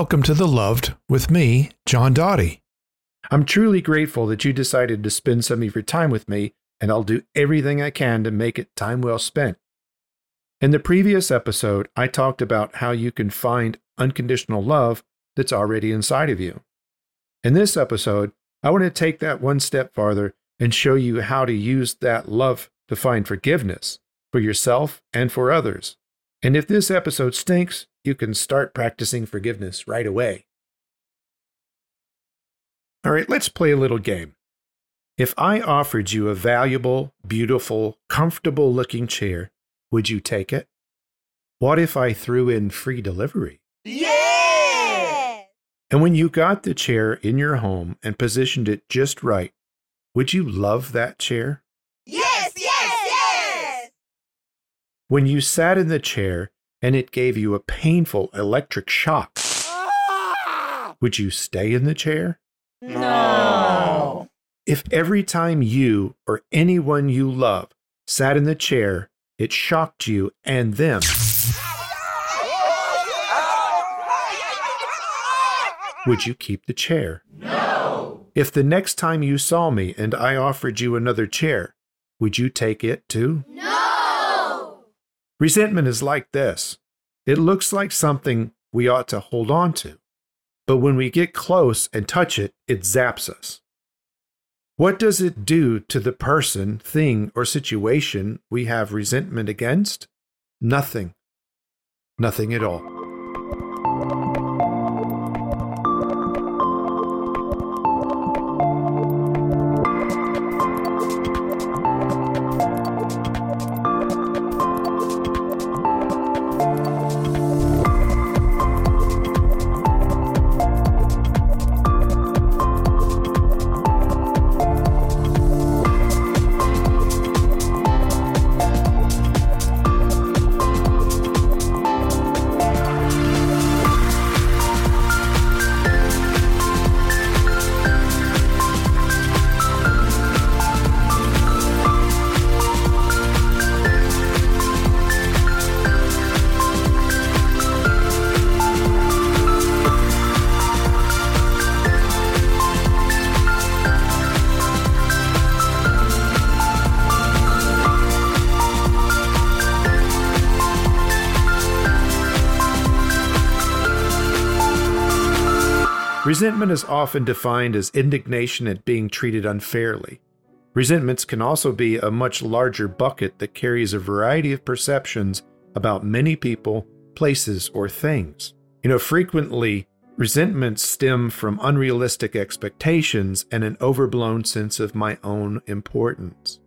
Welcome to The Loved with me, John Dottie. I'm truly grateful that you decided to spend some of your time with me, and I'll do everything I can to make it time well spent. In the previous episode, I talked about how you can find unconditional love that's already inside of you. In this episode, I want to take that one step farther and show you how to use that love to find forgiveness for yourself and for others. And if this episode stinks, you can start practicing forgiveness right away. All right, let's play a little game. If I offered you a valuable, beautiful, comfortable looking chair, would you take it? What if I threw in free delivery? Yeah! And when you got the chair in your home and positioned it just right, would you love that chair? Yes, yes, yes! When you sat in the chair and it gave you a painful electric shock, Ah! would you stay in the chair? No. If every time you or anyone you love sat in the chair, it shocked you and them, would you keep the chair? No. If the next time you saw me and I offered you another chair, would you take it too? No. Resentment is like this it looks like something we ought to hold on to, but when we get close and touch it, it zaps us. What does it do to the person, thing, or situation we have resentment against? Nothing. Nothing at all. Resentment is often defined as indignation at being treated unfairly. Resentments can also be a much larger bucket that carries a variety of perceptions about many people, places, or things. You know, frequently, resentments stem from unrealistic expectations and an overblown sense of my own importance.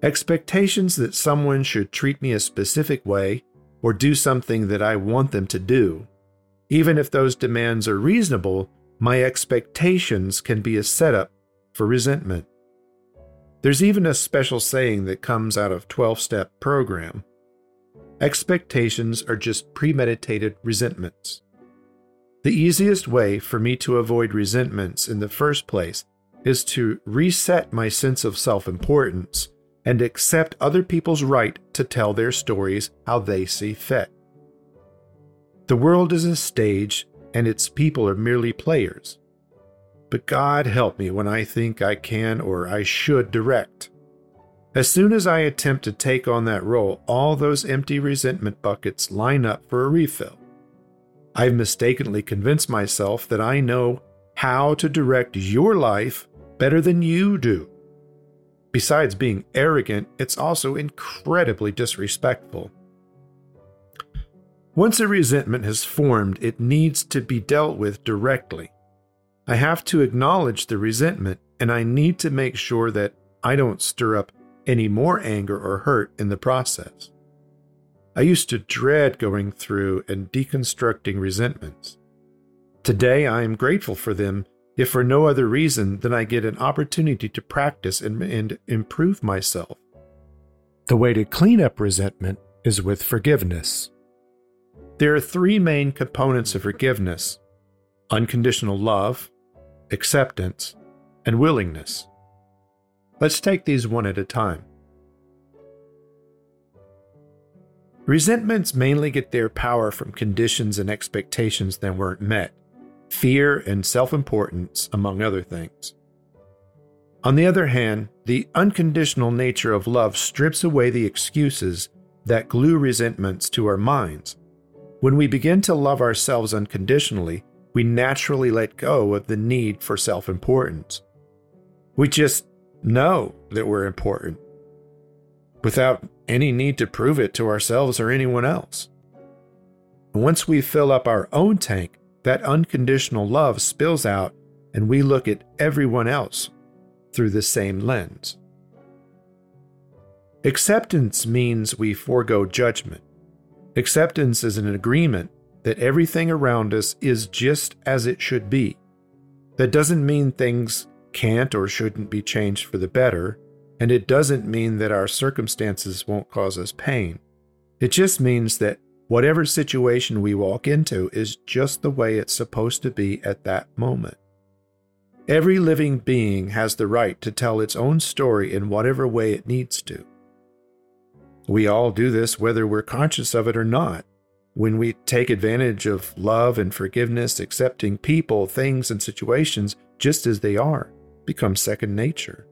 Expectations that someone should treat me a specific way or do something that I want them to do. Even if those demands are reasonable, my expectations can be a setup for resentment. There's even a special saying that comes out of 12 step program. Expectations are just premeditated resentments. The easiest way for me to avoid resentments in the first place is to reset my sense of self importance and accept other people's right to tell their stories how they see fit. The world is a stage and its people are merely players. But God help me when I think I can or I should direct. As soon as I attempt to take on that role, all those empty resentment buckets line up for a refill. I've mistakenly convinced myself that I know how to direct your life better than you do. Besides being arrogant, it's also incredibly disrespectful. Once a resentment has formed, it needs to be dealt with directly. I have to acknowledge the resentment, and I need to make sure that I don't stir up any more anger or hurt in the process. I used to dread going through and deconstructing resentments. Today, I am grateful for them, if for no other reason than I get an opportunity to practice and, and improve myself. The way to clean up resentment is with forgiveness. There are three main components of forgiveness unconditional love, acceptance, and willingness. Let's take these one at a time. Resentments mainly get their power from conditions and expectations that weren't met, fear and self importance, among other things. On the other hand, the unconditional nature of love strips away the excuses that glue resentments to our minds. When we begin to love ourselves unconditionally, we naturally let go of the need for self importance. We just know that we're important without any need to prove it to ourselves or anyone else. Once we fill up our own tank, that unconditional love spills out and we look at everyone else through the same lens. Acceptance means we forego judgment. Acceptance is an agreement that everything around us is just as it should be. That doesn't mean things can't or shouldn't be changed for the better, and it doesn't mean that our circumstances won't cause us pain. It just means that whatever situation we walk into is just the way it's supposed to be at that moment. Every living being has the right to tell its own story in whatever way it needs to. We all do this whether we're conscious of it or not. When we take advantage of love and forgiveness, accepting people, things, and situations just as they are becomes second nature.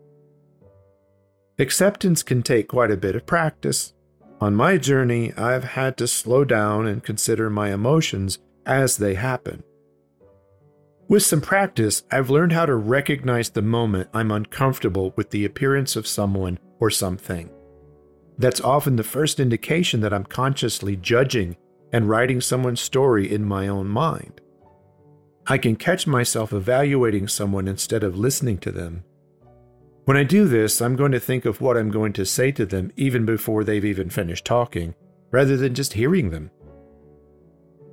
Acceptance can take quite a bit of practice. On my journey, I've had to slow down and consider my emotions as they happen. With some practice, I've learned how to recognize the moment I'm uncomfortable with the appearance of someone or something. That's often the first indication that I'm consciously judging and writing someone's story in my own mind. I can catch myself evaluating someone instead of listening to them. When I do this, I'm going to think of what I'm going to say to them even before they've even finished talking, rather than just hearing them.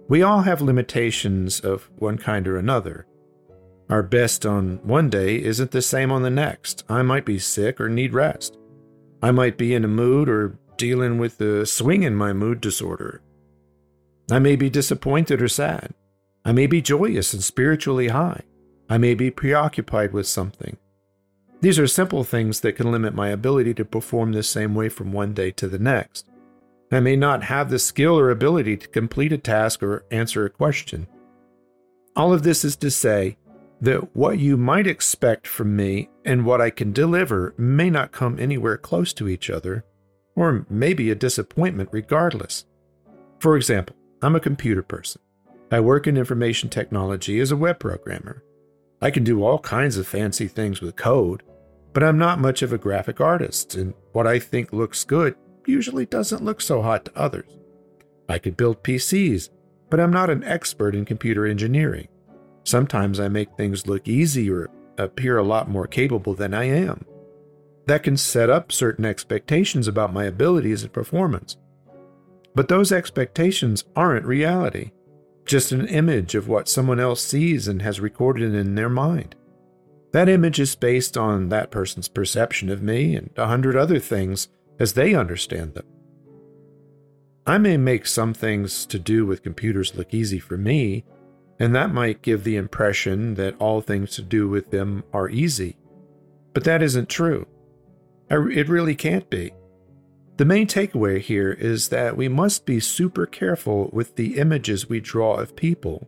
We all have limitations of one kind or another. Our best on one day isn't the same on the next. I might be sick or need rest. I might be in a mood or dealing with a swing in my mood disorder. I may be disappointed or sad. I may be joyous and spiritually high. I may be preoccupied with something. These are simple things that can limit my ability to perform the same way from one day to the next. I may not have the skill or ability to complete a task or answer a question. All of this is to say that what you might expect from me and what I can deliver may not come anywhere close to each other, or may be a disappointment regardless. For example, I'm a computer person. I work in information technology as a web programmer. I can do all kinds of fancy things with code, but I'm not much of a graphic artist, and what I think looks good usually doesn't look so hot to others. I could build PCs, but I'm not an expert in computer engineering. Sometimes I make things look easy or appear a lot more capable than I am. That can set up certain expectations about my abilities and performance. But those expectations aren't reality, just an image of what someone else sees and has recorded in their mind. That image is based on that person's perception of me and a hundred other things as they understand them. I may make some things to do with computers look easy for me, and that might give the impression that all things to do with them are easy. But that isn't true. It really can't be. The main takeaway here is that we must be super careful with the images we draw of people.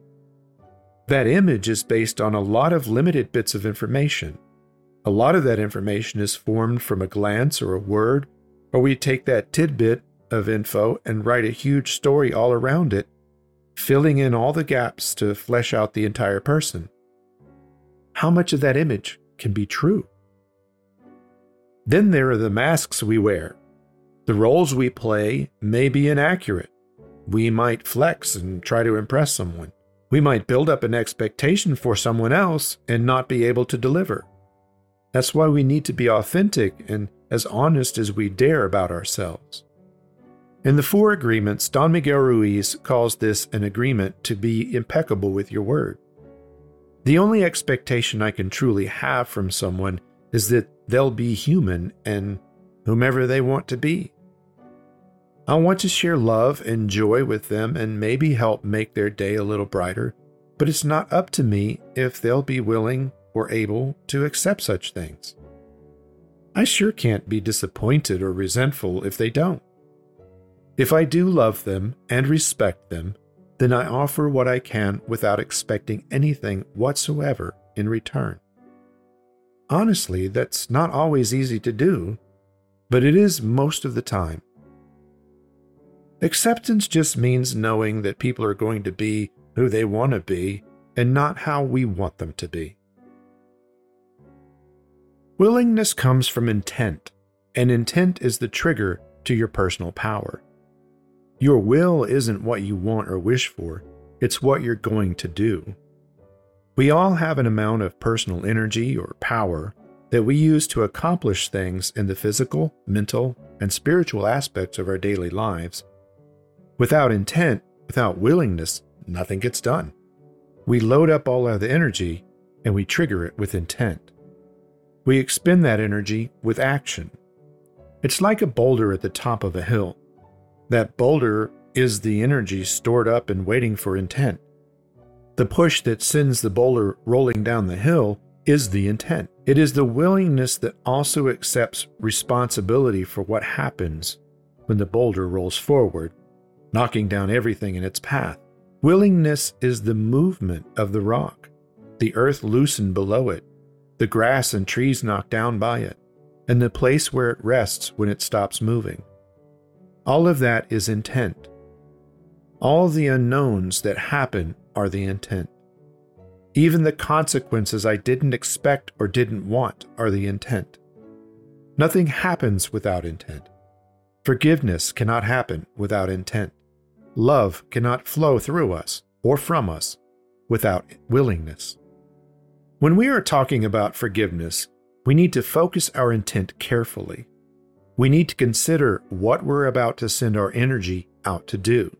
That image is based on a lot of limited bits of information. A lot of that information is formed from a glance or a word, or we take that tidbit of info and write a huge story all around it, filling in all the gaps to flesh out the entire person. How much of that image can be true? Then there are the masks we wear the roles we play may be inaccurate. We might flex and try to impress someone. We might build up an expectation for someone else and not be able to deliver. That's why we need to be authentic and as honest as we dare about ourselves. In the four agreements, Don Miguel Ruiz calls this an agreement to be impeccable with your word. The only expectation I can truly have from someone is that they'll be human and whomever they want to be. I want to share love and joy with them and maybe help make their day a little brighter, but it's not up to me if they'll be willing or able to accept such things. I sure can't be disappointed or resentful if they don't. If I do love them and respect them, then I offer what I can without expecting anything whatsoever in return. Honestly, that's not always easy to do, but it is most of the time. Acceptance just means knowing that people are going to be who they want to be and not how we want them to be. Willingness comes from intent, and intent is the trigger to your personal power. Your will isn't what you want or wish for, it's what you're going to do. We all have an amount of personal energy or power that we use to accomplish things in the physical, mental, and spiritual aspects of our daily lives. Without intent, without willingness, nothing gets done. We load up all of the energy and we trigger it with intent. We expend that energy with action. It's like a boulder at the top of a hill. That boulder is the energy stored up and waiting for intent. The push that sends the boulder rolling down the hill is the intent. It is the willingness that also accepts responsibility for what happens when the boulder rolls forward, knocking down everything in its path. Willingness is the movement of the rock, the earth loosened below it, the grass and trees knocked down by it, and the place where it rests when it stops moving. All of that is intent. All the unknowns that happen are the intent. Even the consequences I didn't expect or didn't want are the intent. Nothing happens without intent. Forgiveness cannot happen without intent. Love cannot flow through us or from us without willingness. When we are talking about forgiveness, we need to focus our intent carefully. We need to consider what we're about to send our energy out to do.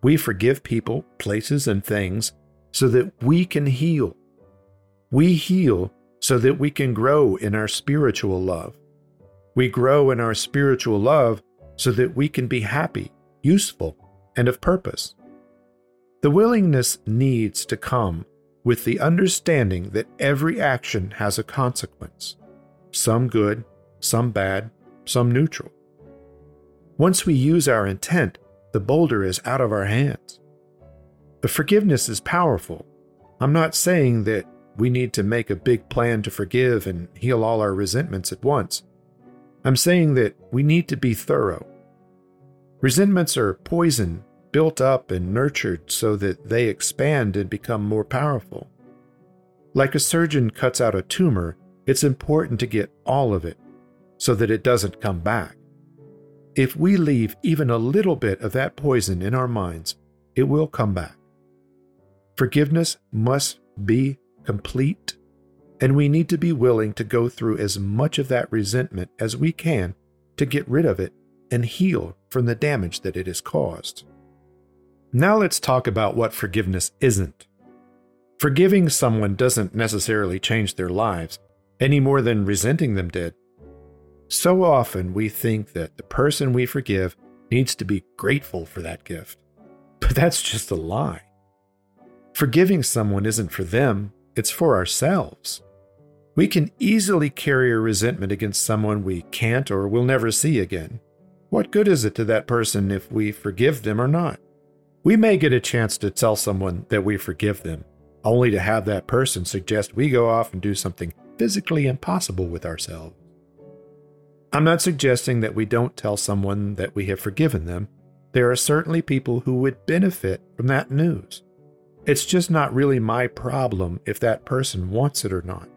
We forgive people, places, and things so that we can heal. We heal so that we can grow in our spiritual love. We grow in our spiritual love so that we can be happy, useful, and of purpose. The willingness needs to come with the understanding that every action has a consequence some good, some bad, some neutral. Once we use our intent, the boulder is out of our hands. The forgiveness is powerful. I'm not saying that we need to make a big plan to forgive and heal all our resentments at once. I'm saying that we need to be thorough. Resentments are poison built up and nurtured so that they expand and become more powerful. Like a surgeon cuts out a tumor, it's important to get all of it so that it doesn't come back. If we leave even a little bit of that poison in our minds, it will come back. Forgiveness must be complete, and we need to be willing to go through as much of that resentment as we can to get rid of it and heal from the damage that it has caused. Now let's talk about what forgiveness isn't. Forgiving someone doesn't necessarily change their lives any more than resenting them did. So often we think that the person we forgive needs to be grateful for that gift. But that's just a lie. Forgiving someone isn't for them, it's for ourselves. We can easily carry a resentment against someone we can't or will never see again. What good is it to that person if we forgive them or not? We may get a chance to tell someone that we forgive them, only to have that person suggest we go off and do something physically impossible with ourselves. I'm not suggesting that we don't tell someone that we have forgiven them. There are certainly people who would benefit from that news. It's just not really my problem if that person wants it or not.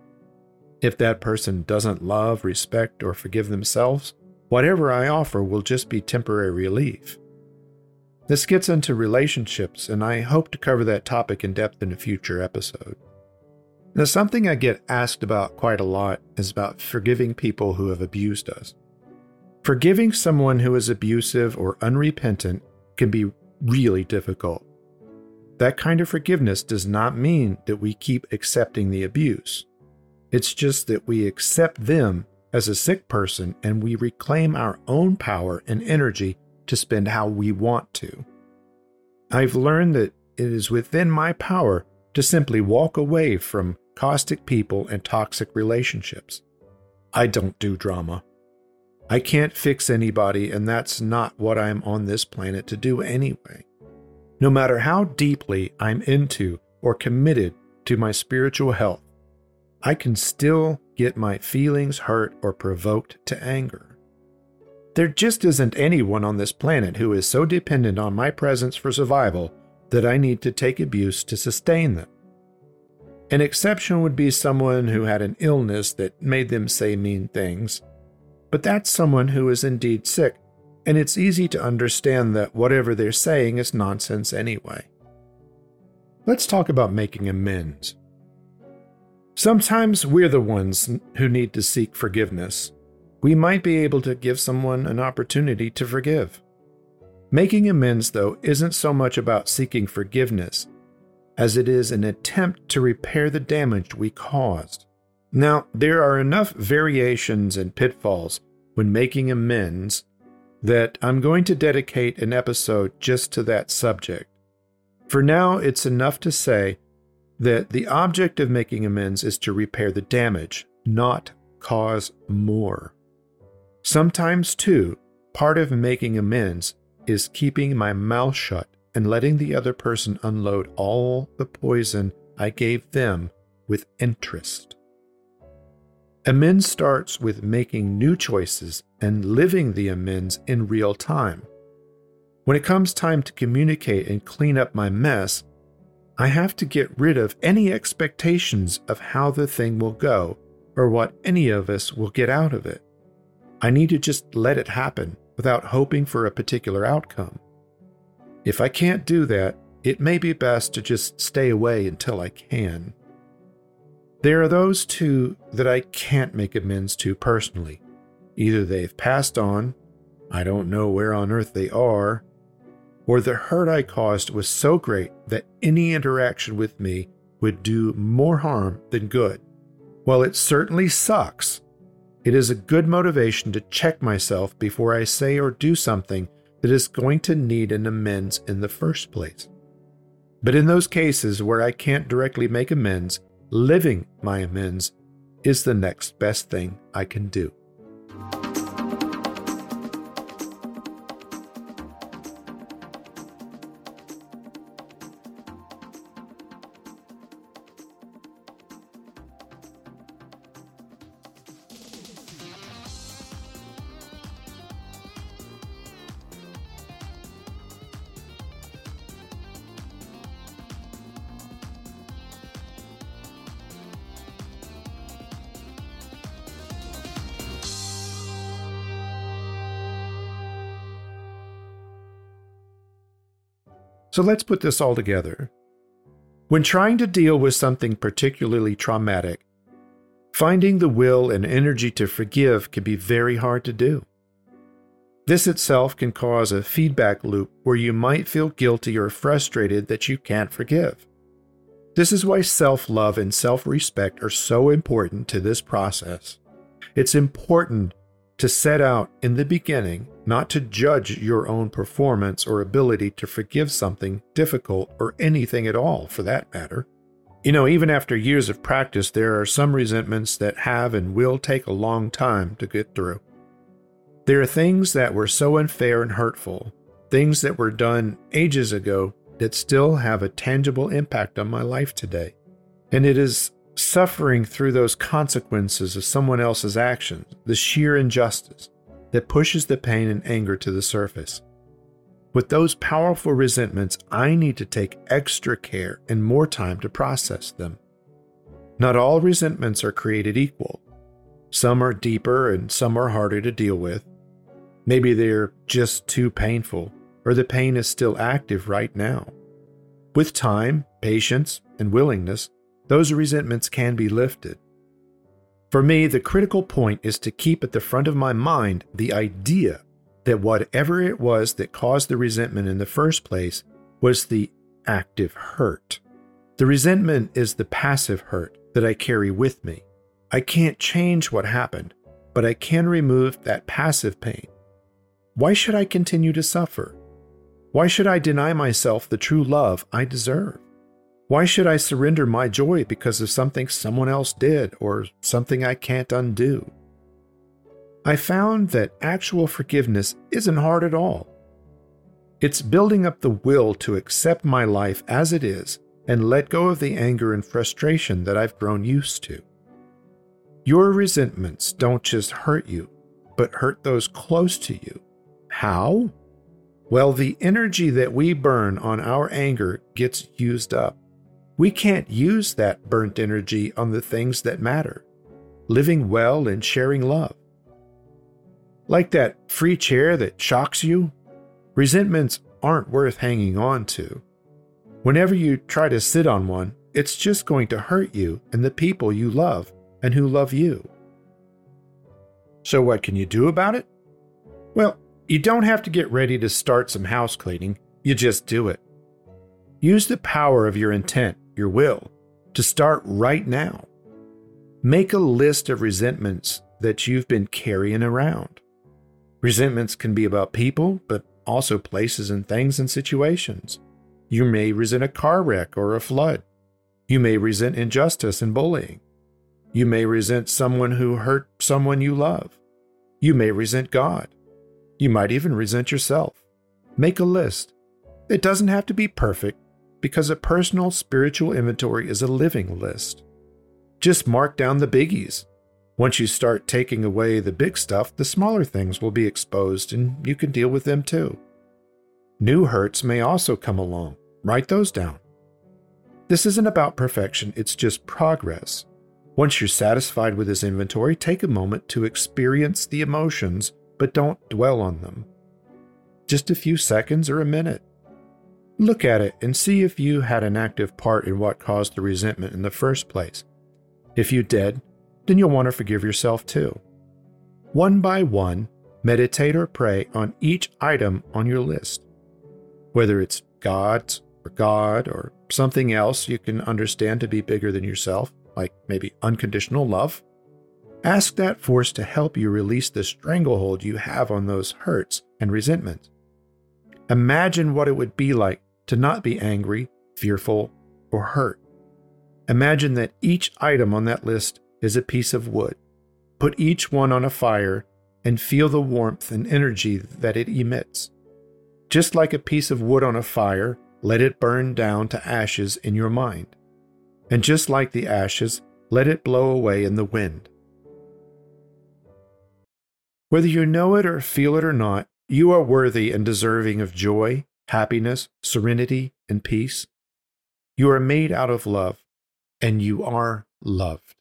If that person doesn't love, respect, or forgive themselves, whatever I offer will just be temporary relief. This gets into relationships, and I hope to cover that topic in depth in a future episode. Now, something I get asked about quite a lot is about forgiving people who have abused us. Forgiving someone who is abusive or unrepentant can be really difficult. That kind of forgiveness does not mean that we keep accepting the abuse. It's just that we accept them as a sick person and we reclaim our own power and energy to spend how we want to. I've learned that it is within my power to simply walk away from caustic people and toxic relationships. I don't do drama. I can't fix anybody, and that's not what I'm on this planet to do anyway. No matter how deeply I'm into or committed to my spiritual health, I can still get my feelings hurt or provoked to anger. There just isn't anyone on this planet who is so dependent on my presence for survival that I need to take abuse to sustain them. An exception would be someone who had an illness that made them say mean things but that's someone who is indeed sick, and it's easy to understand that whatever they're saying is nonsense anyway. Let's talk about making amends. Sometimes we're the ones who need to seek forgiveness. We might be able to give someone an opportunity to forgive. Making amends, though, isn't so much about seeking forgiveness as it is an attempt to repair the damage we caused. Now, there are enough variations and pitfalls when making amends that I'm going to dedicate an episode just to that subject. For now, it's enough to say that the object of making amends is to repair the damage, not cause more. Sometimes, too, part of making amends is keeping my mouth shut and letting the other person unload all the poison I gave them with interest. Amends starts with making new choices and living the amends in real time. When it comes time to communicate and clean up my mess, I have to get rid of any expectations of how the thing will go or what any of us will get out of it. I need to just let it happen without hoping for a particular outcome. If I can't do that, it may be best to just stay away until I can. There are those two that I can't make amends to personally. Either they've passed on, I don't know where on earth they are, or the hurt I caused was so great that any interaction with me would do more harm than good. While it certainly sucks, it is a good motivation to check myself before I say or do something that is going to need an amends in the first place. But in those cases where I can't directly make amends, living my amends is the next best thing I can do. So let's put this all together. When trying to deal with something particularly traumatic, finding the will and energy to forgive can be very hard to do. This itself can cause a feedback loop where you might feel guilty or frustrated that you can't forgive. This is why self love and self respect are so important to this process. It's important to set out in the beginning not to judge your own performance or ability to forgive something difficult or anything at all for that matter. You know, even after years of practice, there are some resentments that have and will take a long time to get through. There are things that were so unfair and hurtful, things that were done ages ago that still have a tangible impact on my life today. And it is suffering through those consequences of someone else's actions, the sheer injustice, that pushes the pain and anger to the surface. With those powerful resentments, I need to take extra care and more time to process them. Not all resentments are created equal. Some are deeper and some are harder to deal with. Maybe they're just too painful, or the pain is still active right now. With time, patience, and willingness, those resentments can be lifted. For me, the critical point is to keep at the front of my mind the idea that whatever it was that caused the resentment in the first place was the active hurt. The resentment is the passive hurt that I carry with me. I can't change what happened, but I can remove that passive pain. Why should I continue to suffer? Why should I deny myself the true love I deserve? Why should I surrender my joy because of something someone else did or something I can't undo? I found that actual forgiveness isn't hard at all. It's building up the will to accept my life as it is and let go of the anger and frustration that I've grown used to. Your resentments don't just hurt you, but hurt those close to you. How? Well, the energy that we burn on our anger gets used up. We can't use that burnt energy on the things that matter living well and sharing love. Like that free chair that shocks you, resentments aren't worth hanging on to. Whenever you try to sit on one, it's just going to hurt you and the people you love and who love you. So, what can you do about it? Well, you don't have to get ready to start some house cleaning, you just do it. Use the power of your intent, your will, to start right now. Make a list of resentments that you've been carrying around. Resentments can be about people, but also places and things and situations. You may resent a car wreck or a flood. You may resent injustice and bullying. You may resent someone who hurt someone you love. You may resent God. You might even resent yourself. Make a list. It doesn't have to be perfect because a personal spiritual inventory is a living list. Just mark down the biggies. Once you start taking away the big stuff, the smaller things will be exposed and you can deal with them too. New hurts may also come along. Write those down. This isn't about perfection, it's just progress. Once you're satisfied with this inventory, take a moment to experience the emotions but don't dwell on them. Just a few seconds or a minute. Look at it and see if you had an active part in what caused the resentment in the first place. If you did, then you'll want to forgive yourself too. One by one, meditate or pray on each item on your list. Whether it's God's or God or something else you can understand to be bigger than yourself, like maybe unconditional love, Ask that force to help you release the stranglehold you have on those hurts and resentments. Imagine what it would be like to not be angry, fearful, or hurt. Imagine that each item on that list is a piece of wood. Put each one on a fire and feel the warmth and energy that it emits. Just like a piece of wood on a fire, let it burn down to ashes in your mind. And just like the ashes, let it blow away in the wind. Whether you know it or feel it or not, you are worthy and deserving of joy, happiness, serenity, and peace. You are made out of love, and you are loved.